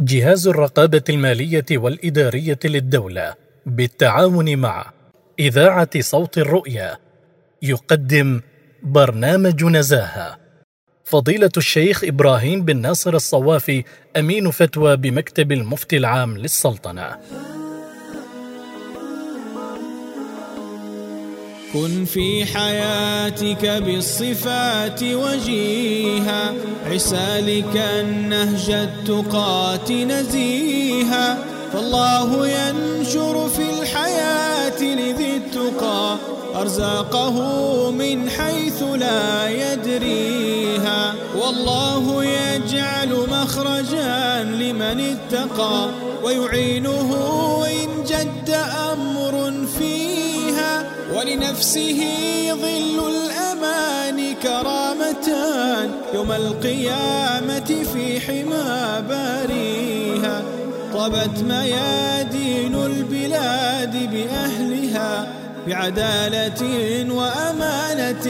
جهاز الرقابة المالية والإدارية للدولة بالتعاون مع إذاعة صوت الرؤيا يقدم برنامج نزاهة. فضيلة الشيخ إبراهيم بن ناصر الصوافي أمين فتوى بمكتب المفتي العام للسلطنة. كن في حياتك بالصفات وجيها. عسالك النهج التقات نزيها. فالله ينشر في الحياة لذي التقى. أرزاقه من حيث لا يدريها. والله يجعل مخرجا لمن اتقى. ويعينه إن جد أمر ولنفسه ظل الأمان كرامتان يوم القيامة في حمى باريها طبت ميادين البلاد بأهلها بعدالة وأمانة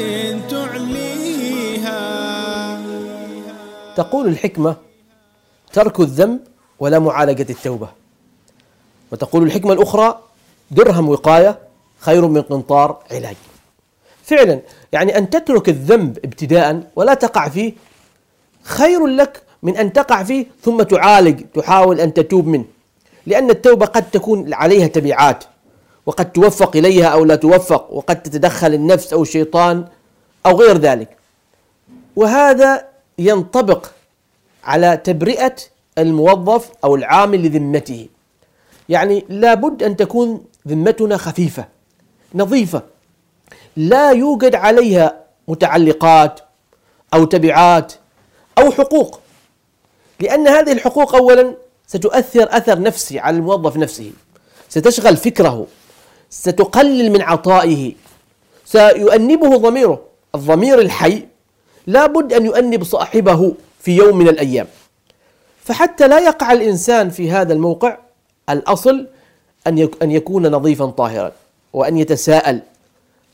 تعليها. تقول الحكمة ترك الذنب ولا معالجة التوبة وتقول الحكمة الأخرى درهم وقاية خير من قنطار علاج. فعلا يعني أن تترك الذنب ابتداء ولا تقع فيه خير لك من أن تقع فيه ثم تعالج تحاول أن تتوب منه. لأن التوبة قد تكون عليها تبعات وقد توفق إليها أو لا توفق وقد تتدخل النفس أو الشيطان أو غير ذلك. وهذا ينطبق على تبرئة الموظف أو العامل لذمته. يعني لابد أن تكون ذمتنا خفيفة. نظيفة. لا يوجد عليها متعلقات أو تبعات أو حقوق لأن هذه الحقوق أولا ستؤثر أثر نفسي على الموظف نفسه ستشغل فكره ستقلل من عطائه سيؤنبه ضميره. الضمير الحي لابد أن يؤنب صاحبه في يوم من الأيام. فحتى لا يقع الإنسان في هذا الموقع الأصل أن يكون نظيفا طاهرا. وأن يتساءل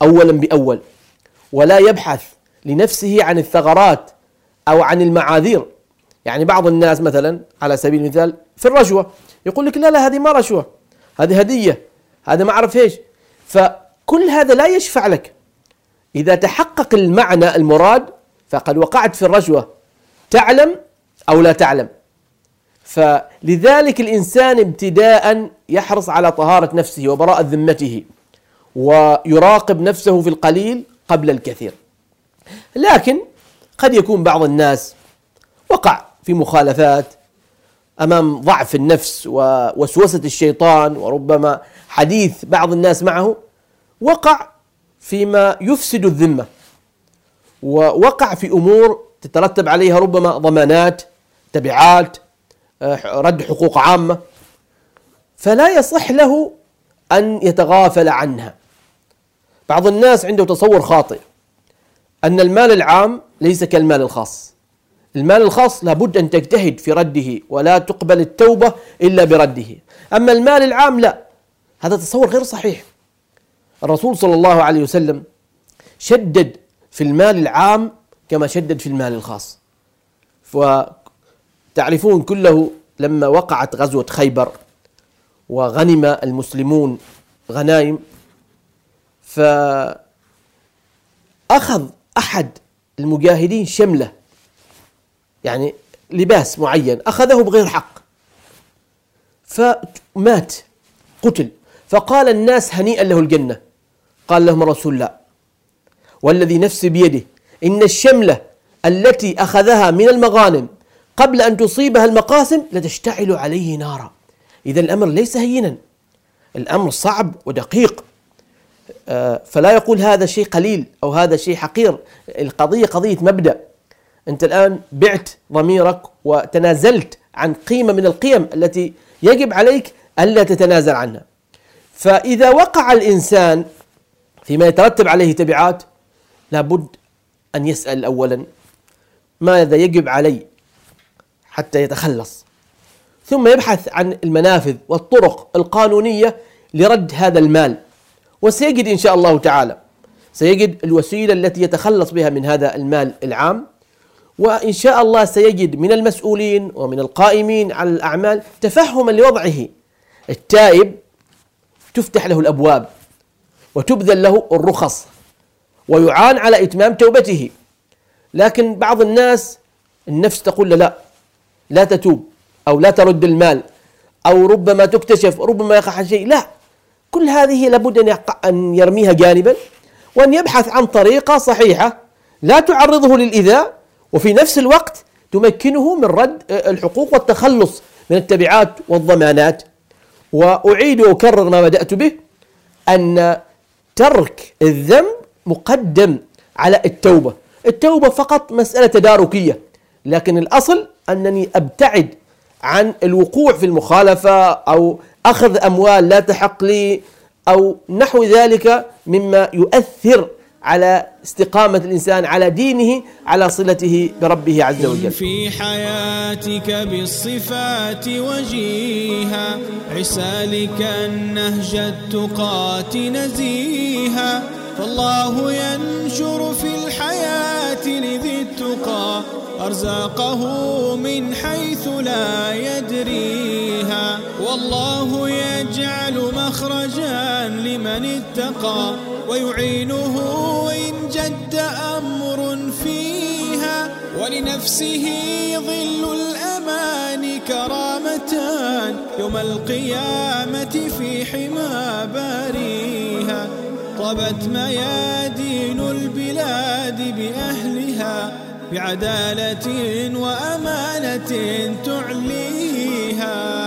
أولا بأول ولا يبحث لنفسه عن الثغرات أو عن المعاذير. يعني بعض الناس مثلا على سبيل المثال في الرشوة يقول لك لا لا هذه ما رشوة هذه هدية هذا ما أعرف إيش. فكل هذا لا يشفع لك. إذا تحقق المعنى المراد فقد وقعت في الرشوة. تعلم أو لا تعلم. فلذلك الإنسان ابتداء يحرص على طهارة نفسه وبراءة ذمته. ويراقب نفسه في القليل قبل الكثير. لكن قد يكون بعض الناس وقع في مخالفات أمام ضعف النفس ووسوسه الشيطان وربما حديث بعض الناس معه وقع فيما يفسد الذمة ووقع في أمور تترتب عليها ربما ضمانات تبعات آه، رد حقوق عامة. فلا يصح له أن يتغافل عنها. بعض الناس عنده تصور خاطئ أن المال العام ليس كالمال الخاص. المال الخاص لابد أن تجتهد في رده ولا تقبل التوبة إلا برده. أما المال العام لا هذا تصور غير صحيح. الرسول صلى الله عليه وسلم شدد في المال العام كما شدد في المال الخاص. وتعرفون كله لما وقعت غزوة خيبر وغنم المسلمون غنائم فأخذ أحد المجاهدين شملة يعني لباس معين أخذه بغير حق. فمات قتل. فقال الناس هنيئا له الجنة. قال لهم رسول الله والذي نفسي بيده إن الشملة التي أخذها من المغانم قبل أن تصيبها المقاسم لتشتعل عليه نارا. إذا الأمر ليس هينا. الأمر صعب ودقيق. فلا يقول هذا شيء قليل أو هذا شيء حقير. القضية قضية مبدأ. أنت الآن بعت ضميرك وتنازلت عن قيمة من القيم التي يجب عليك ألا تتنازل عنها. فإذا وقع الإنسان فيما يترتب عليه تبعات لابد أن يسأل أولا ماذا يجب علي حتى يتخلص؟ ثم يبحث عن المنافذ والطرق القانونية لرد هذا المال. وسيجد إن شاء الله تعالى. سيجد الوسيلة التي يتخلص بها من هذا المال العام وإن شاء الله سيجد من المسؤولين ومن القائمين على الأعمال تفهما لوضعه. التائب تفتح له الأبواب وتبذل له الرخص ويعان على إتمام توبته. لكن بعض الناس النفس تقول له لا لا تتوب أو لا ترد المال أو ربما تكتشف ربما يقع شيء. لا كل هذه لابد أن يرميها جانبا وأن يبحث عن طريقة صحيحة لا تعرضه للإيذاء وفي نفس الوقت تمكنه من رد الحقوق والتخلص من التبعات والضمانات. وأعيد وأكرر ما بدأت به أن ترك الذنب مقدم على التوبة. التوبة فقط مسألة تداركية لكن الأصل أنني أبتعد عن الوقوع في المخالفة أو أخذ أموال لا تحق لي أو نحو ذلك مما يؤثر على استقامة الإنسان على دينه على صلته بربه عز وجل. في حياتك بالصفات وجيها عسالك النهج التقات نزيها. فالله ينشر في الحياة لذي التقى أرزاقه من حيث لا يدريها والله يجعل مخرجا لمن اتقى ويعينه إن جد أمر فيها ولنفسه ظل الأمان كرامتان يوم القيامة في حمى باريها طبت ميادين البلاد بأهلها بعدالة وأمانة تعليها.